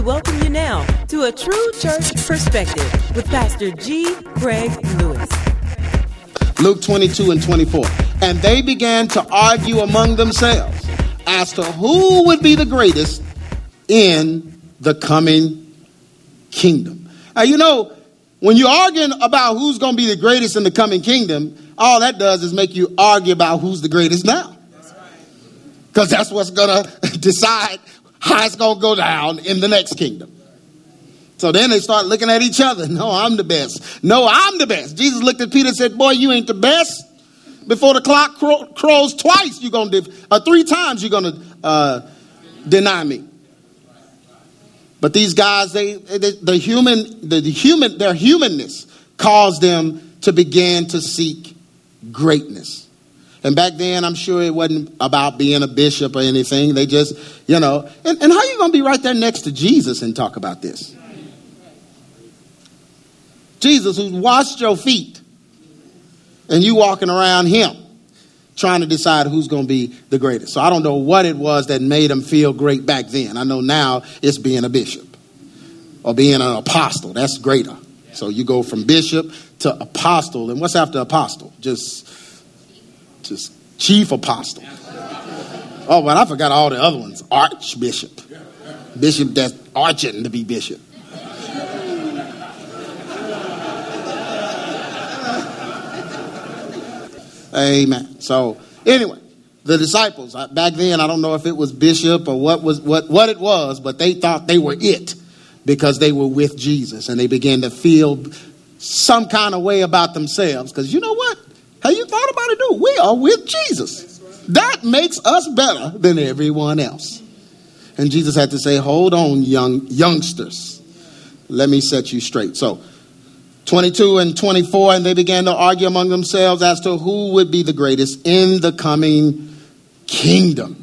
we welcome you now to a true church perspective with Pastor G. Craig Lewis. Luke 22 and 24. And they began to argue among themselves as to who would be the greatest in the coming kingdom. Now, you know, when you're arguing about who's going to be the greatest in the coming kingdom, all that does is make you argue about who's the greatest now. Because that's what's going to decide how it's going to go down in the next kingdom. So then they start looking at each other. No, I'm the best. No, I'm the best. Jesus looked at Peter and said, Boy, you ain't the best. Before the clock crows twice, you're going to, uh, three times, you're going to uh, deny me. But these guys, they, they the human, the, the human, their humanness caused them to begin to seek greatness. And back then, I'm sure it wasn't about being a bishop or anything. They just, you know, and, and how you going to be right there next to Jesus and talk about this? Jesus, who washed your feet, and you walking around him trying to decide who's going to be the greatest. So I don't know what it was that made him feel great back then. I know now it's being a bishop or being an apostle. That's greater. So you go from bishop to apostle. And what's after apostle? Just just chief apostle. Oh, but I forgot all the other ones. Archbishop. Bishop that's arching to be bishop. Amen. So anyway, the disciples back then, I don't know if it was bishop or what was what what it was, but they thought they were it because they were with Jesus and they began to feel some kind of way about themselves. Because you know what? Have you thought about it? Do we are with Jesus? That makes us better than everyone else. And Jesus had to say, "Hold on, young youngsters, let me set you straight." So 22 and 24, and they began to argue among themselves as to who would be the greatest in the coming kingdom.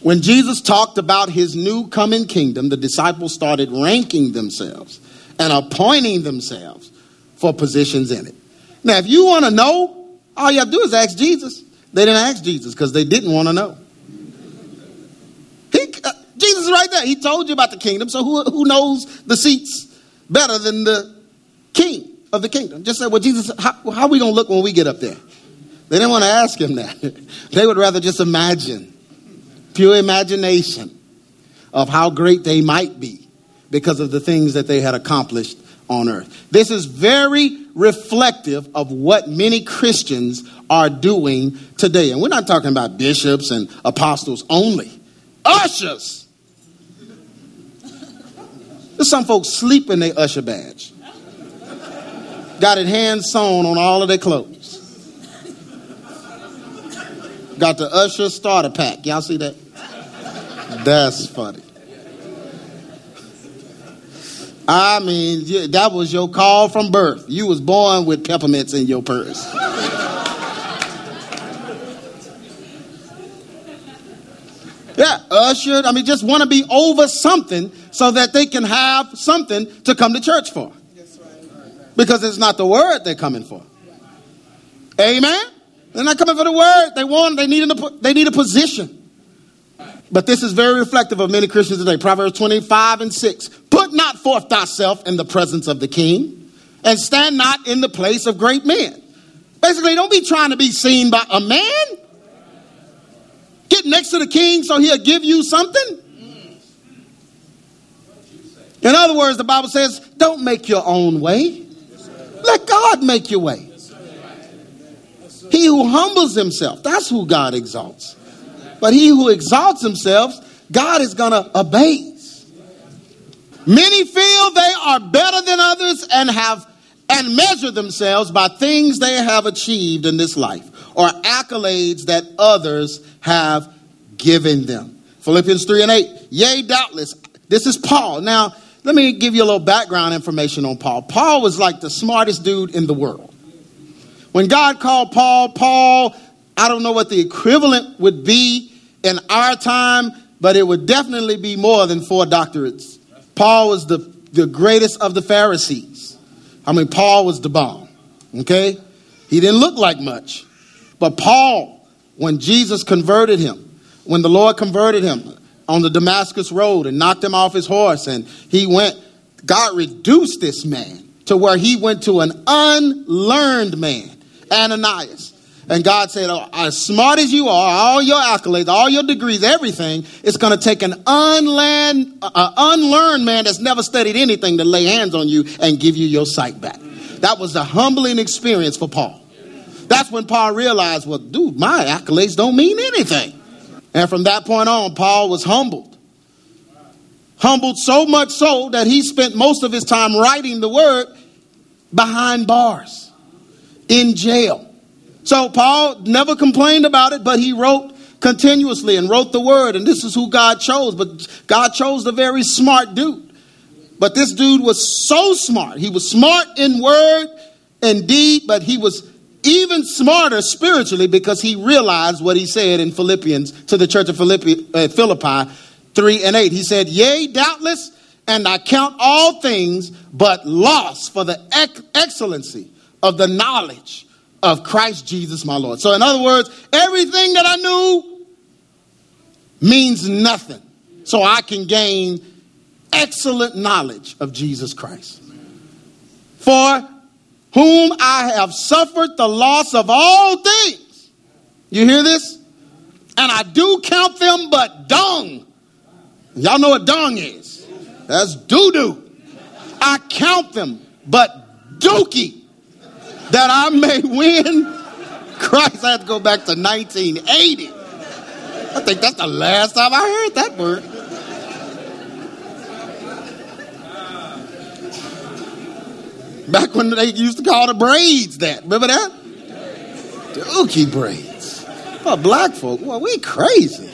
When Jesus talked about his new coming kingdom, the disciples started ranking themselves and appointing themselves for positions in it. Now, if you want to know, all you have to do is ask Jesus. They didn't ask Jesus because they didn't want to know. He, uh, Jesus is right there. He told you about the kingdom, so who, who knows the seats better than the king of the kingdom. Just say, well, Jesus, how, how are we going to look when we get up there? They didn't want to ask him that. they would rather just imagine, pure imagination of how great they might be because of the things that they had accomplished on earth. This is very reflective of what many Christians are doing today. And we're not talking about bishops and apostles only, ushers there's some folks sleep in their usher badge. Got it hand sewn on all of their clothes. Got the usher starter pack. Y'all see that? That's funny. I mean, that was your call from birth. You was born with peppermints in your purse. Yeah, ushered. I mean, just want to be over something so that they can have something to come to church for. Because it's not the word they're coming for. Amen. They're not coming for the word. They want. They need. A, they need a position. But this is very reflective of many Christians today. Proverbs 25 and 6. Forth thyself in the presence of the king, and stand not in the place of great men. Basically, don't be trying to be seen by a man. Get next to the king so he'll give you something. In other words, the Bible says, don't make your own way. Let God make your way. He who humbles himself, that's who God exalts. But he who exalts himself, God is going to abase. Many feel they are better than others and have and measure themselves by things they have achieved in this life or accolades that others have given them. Philippians 3 and 8. Yea, doubtless. This is Paul. Now, let me give you a little background information on Paul. Paul was like the smartest dude in the world. When God called Paul, Paul, I don't know what the equivalent would be in our time, but it would definitely be more than four doctorates. Paul was the, the greatest of the Pharisees. I mean, Paul was the bomb. Okay? He didn't look like much. But Paul, when Jesus converted him, when the Lord converted him, on the Damascus road and knocked him off his horse. And he went, God reduced this man to where he went to an unlearned man, Ananias. And God said, oh, as smart as you are, all your accolades, all your degrees, everything, it's going to take an unlearned, unlearned man that's never studied anything to lay hands on you and give you your sight back. That was a humbling experience for Paul. That's when Paul realized, well, dude, my accolades don't mean anything. And from that point on, Paul was humbled. Humbled so much so that he spent most of his time writing the word behind bars, in jail. So Paul never complained about it, but he wrote continuously and wrote the word, and this is who God chose. But God chose the very smart dude. But this dude was so smart. He was smart in word and deed, but he was even smarter spiritually because he realized what he said in Philippians to the church of Philippi, uh, Philippi 3 and 8. He said, Yea, doubtless, and I count all things but loss for the ex- excellency of the knowledge of Christ Jesus my Lord. So, in other words, everything that I knew means nothing. So I can gain excellent knowledge of Jesus Christ. For whom I have suffered the loss of all things. You hear this? And I do count them but dung. Y'all know what dung is. That's doo doo. I count them but dookie that I may win Christ. I have to go back to 1980. I think that's the last time I heard that word. Back when they used to call the braids that. Remember that? Dookie braids. Oh, black folk, well, we crazy.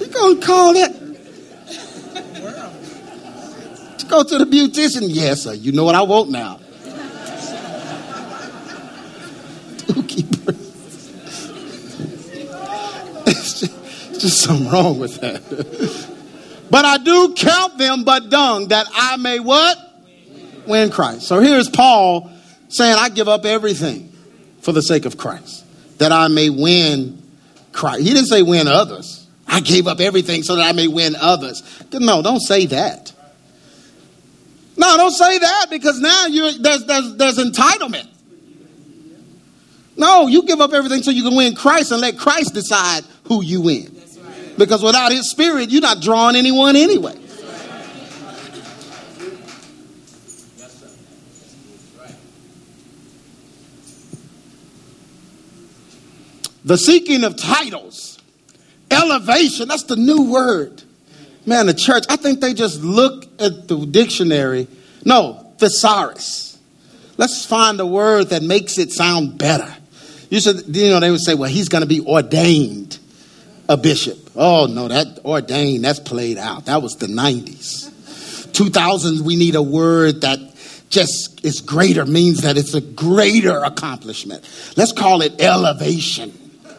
You gonna call that? To Go to the beautician. Yes, sir. You know what I want now. Braids. It's just, just something wrong with that. But I do count them but dung that I may what? win Christ. So here's Paul saying, I give up everything for the sake of Christ, that I may win Christ. He didn't say win others. I gave up everything so that I may win others. No, don't say that. No, don't say that because now there's, there's, there's entitlement. No, you give up everything so you can win Christ and let Christ decide who you win. Because without his spirit, you're not drawing anyone anyway. The seeking of titles, elevation, that's the new word. Man, the church, I think they just look at the dictionary. No, thesaurus. Let's find a word that makes it sound better. You said, you know, they would say, well, he's going to be ordained a bishop. Oh, no, that ordained, that's played out. That was the 90s. 2000s, we need a word that just is greater, means that it's a greater accomplishment. Let's call it elevation.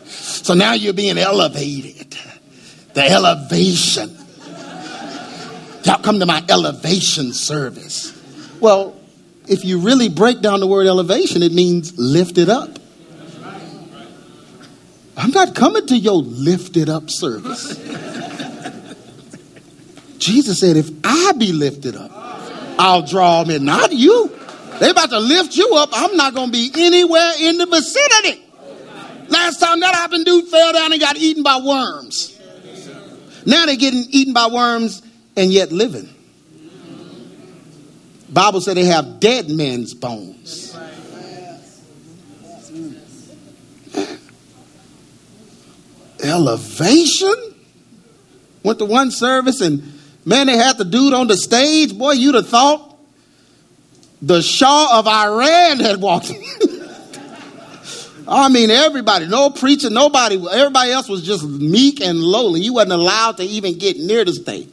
So now you're being elevated. The elevation. Y'all come to my elevation service. Well, if you really break down the word elevation, it means lifted up. I'm not coming to your lifted up service. Jesus said, if I be lifted up, I'll draw them in, not you. They about to lift you up. I'm not going to be anywhere in the vicinity. Last time that happened, dude fell down and got eaten by worms. Now they're getting eaten by worms and yet living. Bible said they have dead men's bones. Elevation? Went to one service and man, they had the dude on the stage. Boy, you'd have thought the Shah of Iran had walked in. I mean, everybody, no preacher, nobody, everybody else was just meek and lowly. You wasn't allowed to even get near the stage.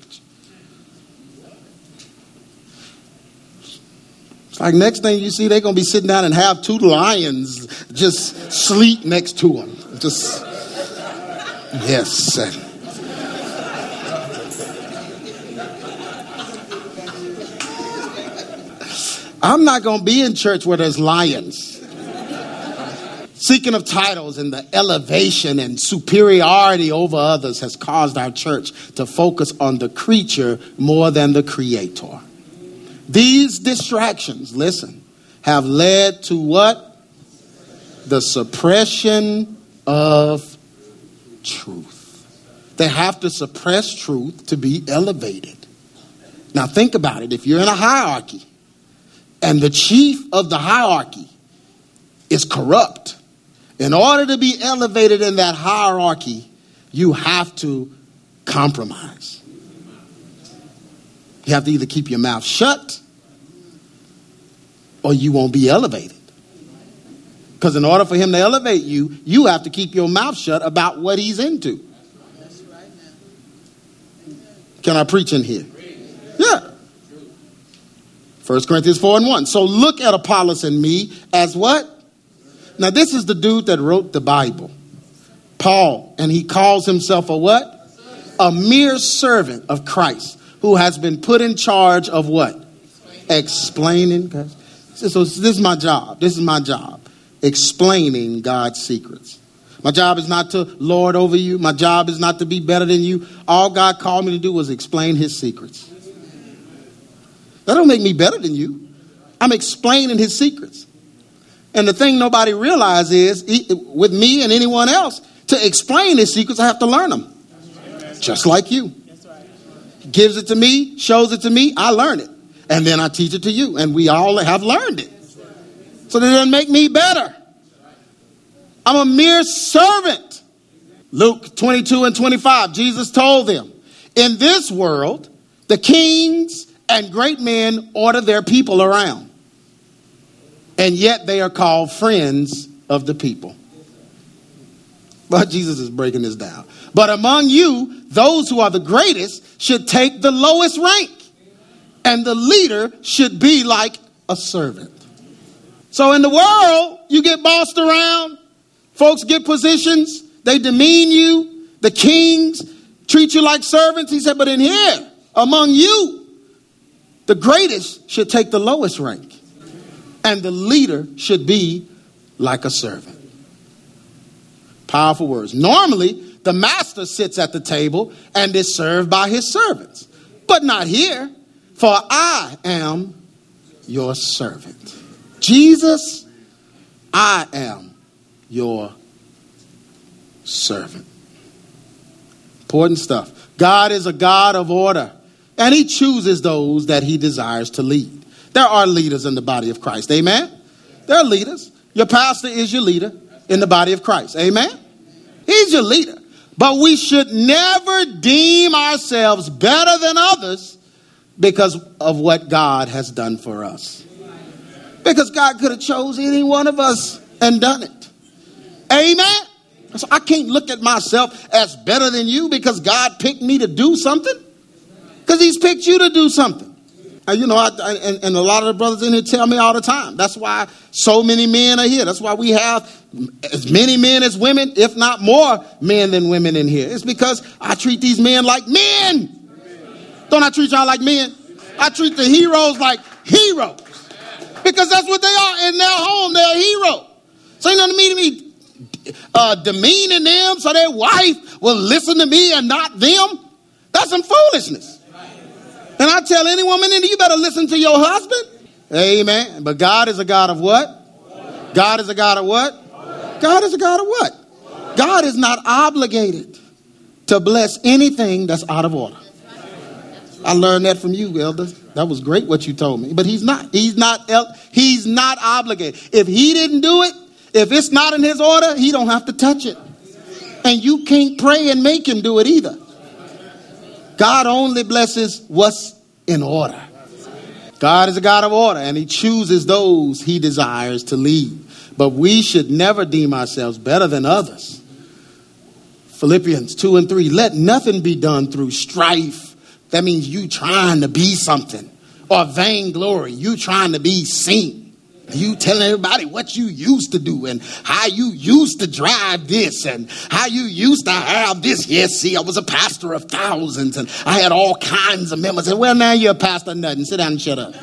It's like next thing you see, they're going to be sitting down and have two lions just sleep next to them. Just, yes. I'm not going to be in church where there's lions. Seeking of titles and the elevation and superiority over others has caused our church to focus on the creature more than the creator. These distractions, listen, have led to what? The suppression of truth. They have to suppress truth to be elevated. Now, think about it. If you're in a hierarchy and the chief of the hierarchy is corrupt, in order to be elevated in that hierarchy, you have to compromise. You have to either keep your mouth shut or you won't be elevated. Because in order for him to elevate you, you have to keep your mouth shut about what he's into. Can I preach in here? Yeah. 1 Corinthians 4 and 1. So look at Apollos and me as what? Now, this is the dude that wrote the Bible, Paul, and he calls himself a what? A mere servant of Christ who has been put in charge of what? Explaining. So, this is my job. This is my job. Explaining God's secrets. My job is not to lord over you. My job is not to be better than you. All God called me to do was explain his secrets. That don't make me better than you. I'm explaining his secrets. And the thing nobody realizes is, with me and anyone else, to explain his secrets, I have to learn them. Just like you. Gives it to me, shows it to me, I learn it. And then I teach it to you. And we all have learned it. So that doesn't make me better. I'm a mere servant. Luke 22 and 25, Jesus told them, In this world, the kings and great men order their people around, and yet they are called friends of the people. But Jesus is breaking this down. But among you, those who are the greatest should take the lowest rank, and the leader should be like a servant. So in the world, you get bossed around, folks get positions, they demean you, the kings treat you like servants. He said, but in here, among you, the greatest should take the lowest rank, and the leader should be like a servant. Powerful words. Normally, the master sits at the table and is served by his servants, but not here, for I am your servant. Jesus, I am your servant. Important stuff. God is a God of order. And he chooses those that he desires to lead. There are leaders in the body of Christ. Amen? There are leaders. Your pastor is your leader in the body of Christ. Amen? He's your leader. But we should never deem ourselves better than others because of what God has done for us. Because God could have chose any one of us and done it. Amen? So I can't look at myself as better than you because God picked me to do something. Because he's picked you to do something. And you know, I, I, and, and, a lot of the brothers in here tell me all the time. That's why so many men are here. That's why we have as many men as women, if not more men than women in here. It's because I treat these men like men. Don't I treat y'all like men? I treat the heroes like heroes. Because that's what they are in their home. They're a hero. So ain't nothing to me to me uh, demeaning them so their wife will listen to me and not them. That's some foolishness. And I tell any woman in you better listen to your husband. Amen. But God is a God of what? God is a God of what? God is a God of what? God is not obligated to bless anything that's out of order. I learned that from you, elder. That was great what you told me. But he's not. He's not. He's not obligated. If he didn't do it, if it's not in his order, he don't have to touch it. And you can't pray and make him do it either. God only blesses what's in order. God is a God of order, and He chooses those He desires to lead. But we should never deem ourselves better than others. Philippians 2 and 3 let nothing be done through strife. That means you trying to be something, or vainglory, you trying to be seen. You telling everybody what you used to do and how you used to drive this and how you used to have this. Yes, see, I was a pastor of thousands and I had all kinds of members. And well, now you're a pastor nothing. Sit down and shut up.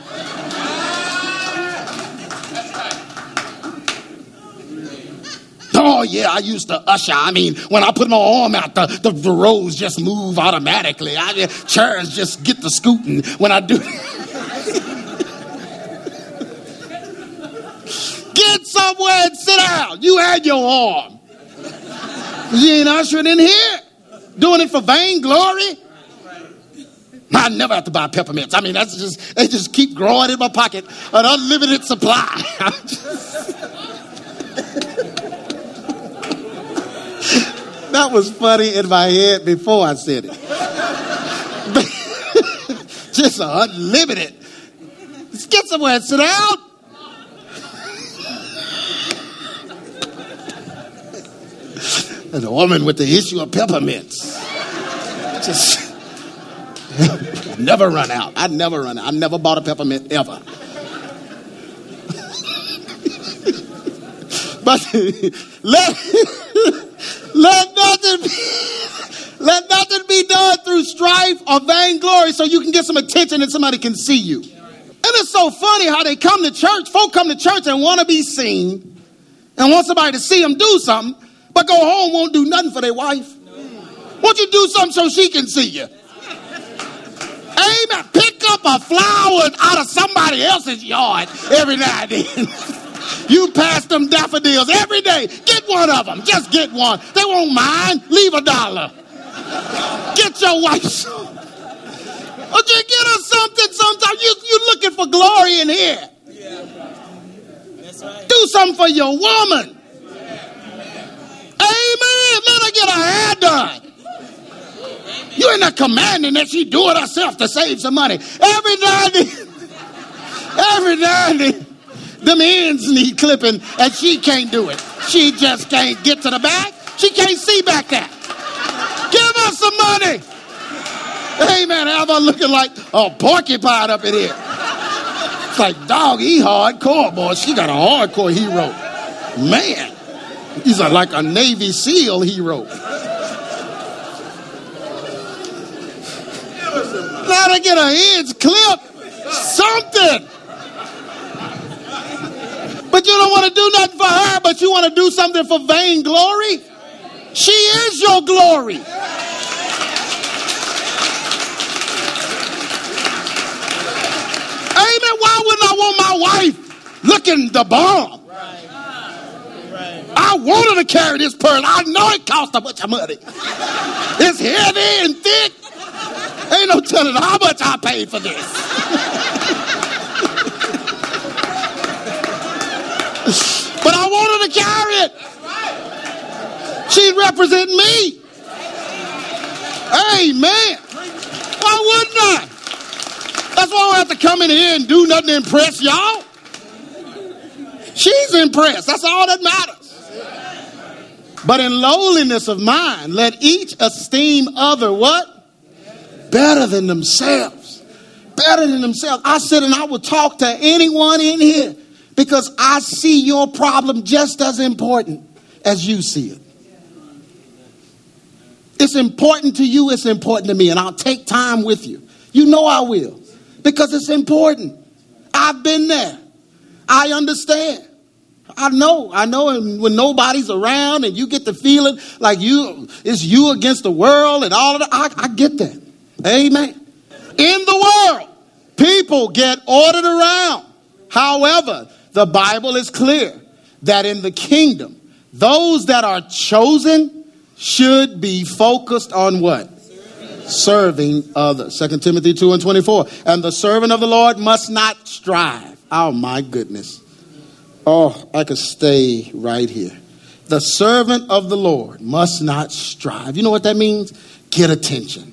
Oh, yeah, I used to usher. I mean, when I put my arm out, the, the, the rows just move automatically. I, chairs just get the scooting when I do. get somewhere and sit down. You had your arm. You ain't ushering in here. Doing it for vainglory. I never have to buy peppermints. I mean, that's just they just keep growing in my pocket, an unlimited supply. that was funny in my head before I said it. just unlimited. Let's get somewhere and sit down. and the woman with the issue of peppermints. Just never run out. I never run out. I never bought a peppermint ever. but let, let nothing be, let nothing be done through strife or vainglory so you can get some attention and somebody can see you. And it's so funny how they come to church, folk come to church and want to be seen and want somebody to see them do something, but go home won't do nothing for their wife. Won't you do something so she can see you? Amen. Pick up a flower out of somebody else's yard every now and then. you pass them daffodils every day. Get one of them. Just get one. They won't mind. Leave a dollar. Get your wife. Or just get her something sometimes. You, you're looking for glory in here. Do something for your woman. Amen. Let her get her hair done. You ain't not commanding that she do it herself to save some money. Every now and then, every now and then, them ends need clipping and she can't do it. She just can't get to the back. She can't see back there. Give us some money. Hey man, have her looking like a porcupine up in here. It's like dog, he hardcore, boy. She got a hardcore hero. Man, he's a, like a Navy SEAL hero. Gotta get her heads clipped. Something. But you don't want to do nothing for her, but you want to do something for vainglory. She is your glory. Amen. Why wouldn't I want my wife looking the bomb? I wanted to carry this pearl. I know it cost a bunch of money. It's heavy and thick. Ain't no telling how much I paid for this. but I wanted to carry it. She'd represent me. Amen. Why wouldn't I? That's why I have to come in here and do nothing to impress y'all. She's impressed. That's all that matters. But in lowliness of mind, let each esteem other what? better than themselves. Better than themselves. I said, and I will talk to anyone in here because I see your problem just as important as you see it. It's important to you, it's important to me, and I'll take time with you. You know I will because it's important. I've been there. I understand. I know, I know, and when nobody's around and you get the feeling like you it's you against the world and all of that, I, I get that. Amen. In the world, people get ordered around. However, the Bible is clear that in the kingdom, those that are chosen should be focused on what? Serving others. 2 Timothy 2 and 24. And the servant of the Lord must not strive. Oh my goodness. Oh, I could stay right here. The servant of the Lord must not strive. You know what that means? Get attention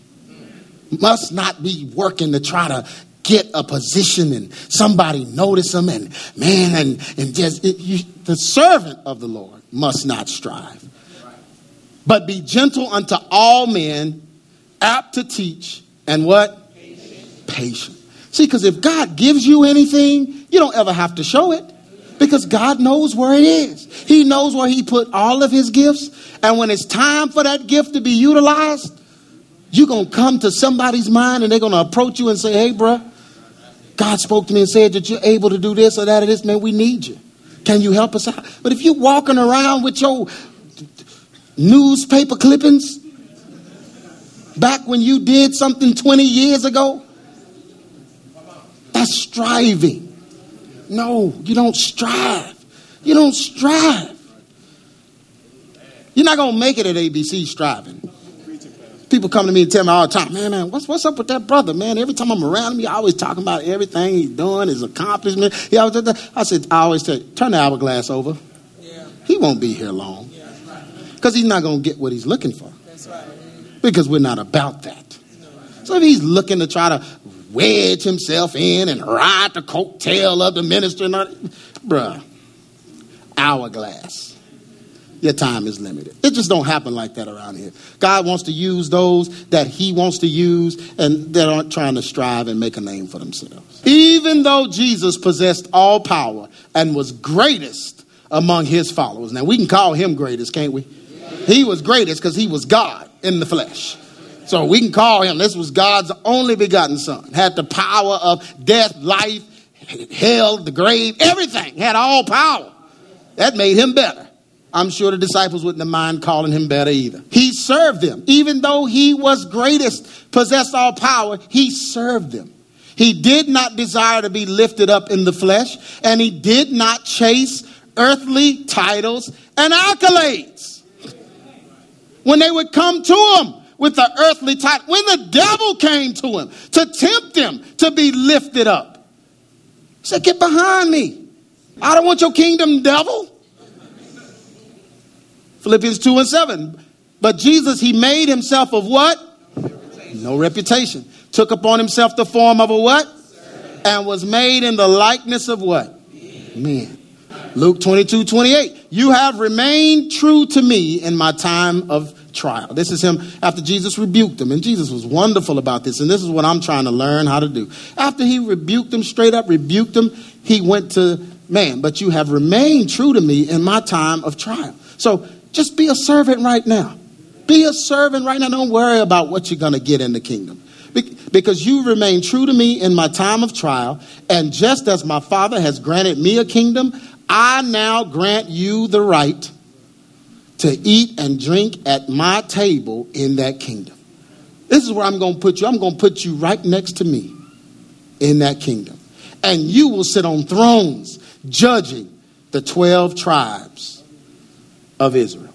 must not be working to try to get a position and somebody notice them and man and, and just it, you, the servant of the lord must not strive. But be gentle unto all men apt to teach and what? Patient, patient. see because if god gives you anything you don't ever have to show it because god knows where it is. He knows where he put all of his gifts and when it's time for that gift to be utilized you're going to come to somebody's mind and they're going to approach you and say, hey, bro, God spoke to me and said that you're able to do this or that or this. Man, we need you. Can you help us out? But if you're walking around with your newspaper clippings? Back when you did something 20 years ago? That's striving. No, you don't strive. You don't strive. You're not going to make it at ABC striving. People come to me and tell me all the time, man, man, what's, what's up with that brother, man? Every time I'm around him, he always talking about everything he's doing, his accomplishment. He always, I said, I always say, turn the hourglass over. Yeah. He won't be here long. Because he's not going to get what he's looking for. Right. Because we're not about that. So if he's looking to try to wedge himself in and ride the coattail of the minister. Not, bruh, hourglass. Your time is limited. It just don't happen like that around here. God wants to use those that he wants to use and that aren't trying to strive and make a name for themselves. Even though Jesus possessed all power and was greatest among his followers. Now we can call him greatest, can't we? He was greatest because he was God in the flesh. So we can call him, this was God's only begotten son, had the power of death, life, hell, the grave, everything, had all power. That made him better. I'm sure the disciples wouldn't mind calling him better either. He served them. Even though he was greatest, possessed all power, he served them. He did not desire to be lifted up in the flesh, and he did not chase earthly titles and accolades. When they would come to him, with the earthly title, When the devil came to him to tempt him to be lifted up, he said, Get behind me. I don't want your kingdom, devil. Philippians 2 and 7. But Jesus, he made himself of what? Reputation. No reputation. Took upon himself the form of a what? And was made in the likeness of what? Men. Luke 22, 28. You have remained true to me in my time of trial. This is him after Jesus rebuked him. And Jesus was wonderful about this. And this is what I'm trying to learn how to do. After he rebuked him, straight up rebuked him, he went to man, but you have remained true to me in my time of trial. So just be a servant right now. Be a servant right now. Don't worry about what you're going to get in the kingdom. Because you remain true to me in my time of trial, and just as my Father has granted me a kingdom, I now grant you the right to eat and drink at my table in that kingdom. This is where I'm going to put you. I'm going to put you right next to me in that kingdom. And you will sit on thrones judging the 12 tribes of Israel.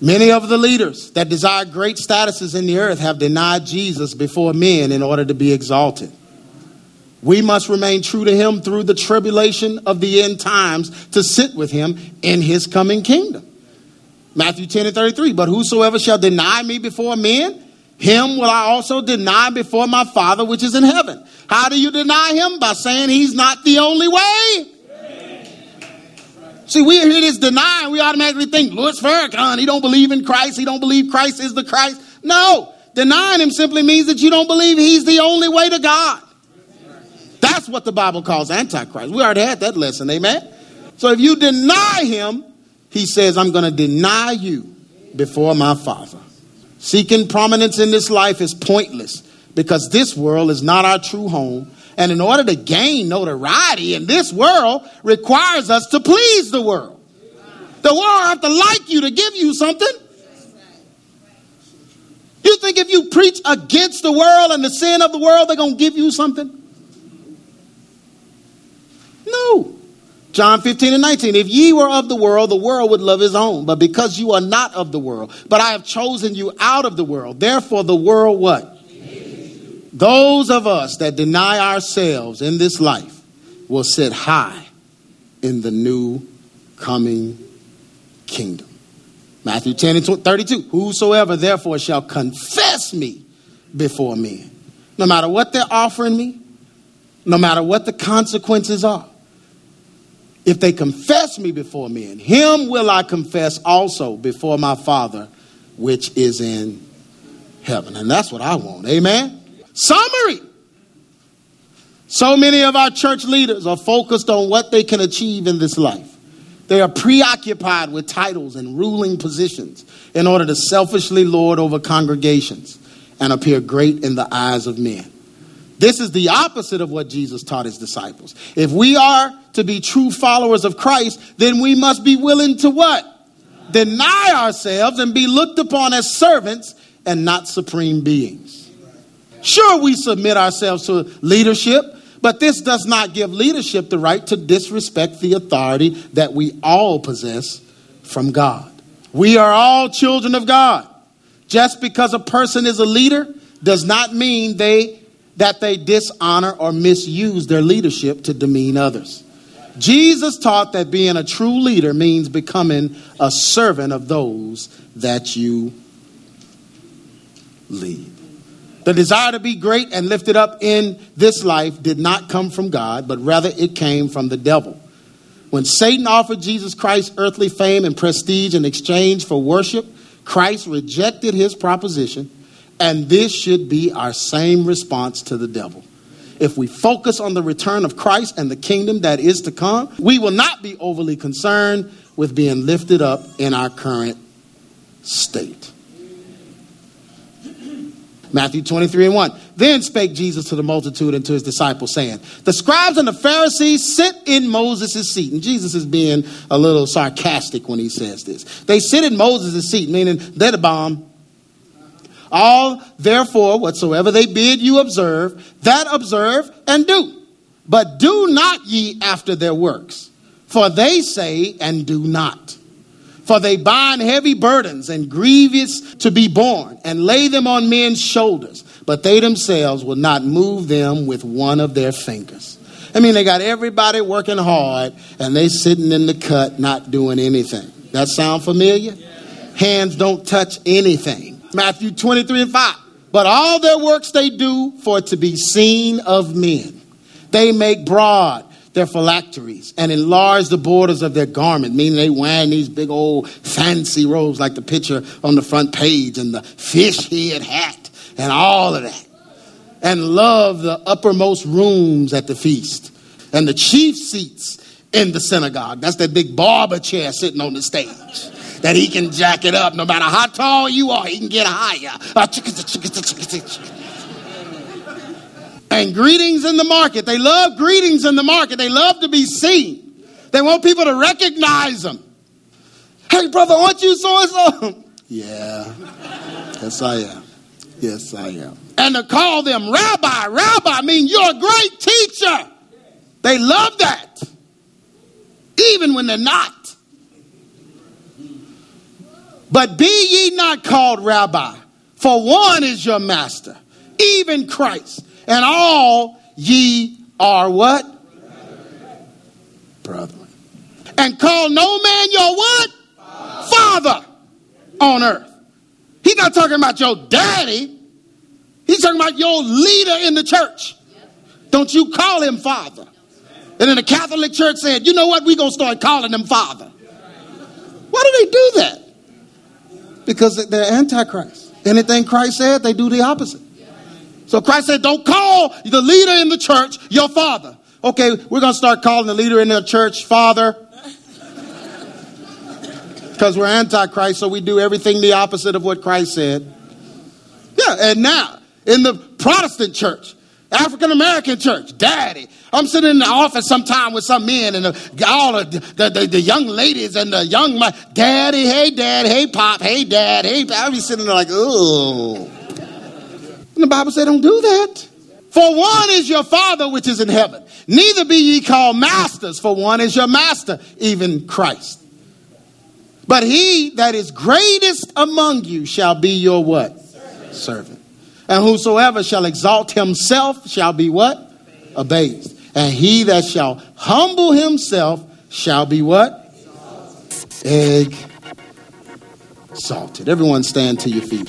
Many of the leaders that desire great statuses in the earth have denied Jesus before men in order to be exalted. We must remain true to him through the tribulation of the end times to sit with him in his coming kingdom. Matthew 10 and 33. But whosoever shall deny me before men, him will I also deny before my Father which is in heaven. How do you deny him? By saying he's not the only way. See, we hear this deny, we automatically think Louis Farrakhan, he don't believe in Christ, he don't believe Christ is the Christ. No, denying him simply means that you don't believe he's the only way to God. That's what the Bible calls Antichrist. We already had that lesson, amen? So if you deny him, he says, I'm going to deny you before my Father. Seeking prominence in this life is pointless because this world is not our true home. And in order to gain notoriety in this world requires us to please the world. The world have to like you to give you something. You think if you preach against the world and the sin of the world, they're going to give you something? No. John 15 and 19. If ye were of the world, the world would love his own. But because you are not of the world, but I have chosen you out of the world, therefore the world what? Those of us that deny ourselves in this life will sit high in the new coming kingdom. Matthew 10 and 32. Whosoever therefore shall confess me before men, no matter what they're offering me, no matter what the consequences are, if they confess me before men, him will I confess also before my Father which is in heaven. And that's what I want. Amen. Summary. So many of our church leaders are focused on what they can achieve in this life. They are preoccupied with titles and ruling positions in order to selfishly lord over congregations and appear great in the eyes of men. This is the opposite of what Jesus taught his disciples. If we are to be true followers of Christ, then we must be willing to what? deny ourselves, and be looked upon as servants and not supreme beings. Sure, we submit ourselves to leadership, but this does not give leadership the right to disrespect the authority that we all possess from God. We are all children of God. Just because a person is a leader does not mean they that they dishonor or misuse their leadership to demean others. Jesus taught that being a true leader means becoming a servant of those that you lead. The desire to be great and lifted up in this life did not come from God, but rather it came from the devil. When Satan offered Jesus Christ earthly fame and prestige in exchange for worship, Christ rejected his proposition, and this should be our same response to the devil. If we focus on the return of Christ and the kingdom that is to come, we will not be overly concerned with being lifted up in our current state. Matthew 23 and 1. Then spake Jesus to the multitude and to his disciples, saying, The scribes and the Pharisees sit in Moses' seat. And Jesus is being a little sarcastic when he says this. They sit in Moses' seat, meaning they're the bomb. All, therefore, whatsoever they bid you observe, that observe and do. But do not ye after their works, for they say and do not. For they bind heavy burdens and grievous to be borne, and lay them on men's shoulders, but they themselves will not move them with one of their fingers. I mean, they got everybody working hard, and they sitting in the cut not doing anything. That sound familiar? Hands don't touch anything. Matthew 23 and 5. But all their works they do for to be seen of men. They make broad their phylacteries and enlarge the borders of their garment, meaning they wearing these big old fancy robes like the picture on the front page and the fish head hat and all of that. And love the uppermost rooms at the feast and the chief seats in the synagogue. That's that big barber chair sitting on the stage that he can jack it up no matter how tall you are, he can get higher. Ah, And greetings in the market. They love greetings in the market. They love to be seen. They want people to recognize them. Hey, brother, aren't you so and so? Yeah. Yes, I am. Yes, I am. And to call them rabbi, rabbi I mean you're a great teacher. They love that. Even when they're not. But be ye not called rabbi, for one is your master, even Christ and all ye are what? Brethren. And call no man your what? Father on earth. He's not talking about your daddy. He's talking about your leader in the church. Don't you call him father. And then the Catholic Church said, you know what? We're going to start calling him father. Why do they do that? Because they're antichrist. Anything Christ said, they do the opposite. So Christ said, don't call the leader in the church your father. Okay, we're going to start calling the leader in the church father. Because we're antichrist, so we do everything the opposite of what Christ said. Yeah, and now in the Protestant church, African American church, daddy. I'm sitting in the office sometime with some men and the, all the, the, the, young ladies and the young, daddy, hey dad, hey pop, hey dad, hey, I'll be sitting there like, oh. And the Bible said, don't do that. For one is your Father which is in heaven. Neither be ye called masters, for one is your master, even Christ. But he that is greatest among you shall be your what? Servant. Servant. And whosoever shall exalt himself shall be what? Abased. And he that shall humble himself shall be what? Exalted. Salted. Everyone stand to your feet.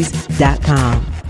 ministries.com.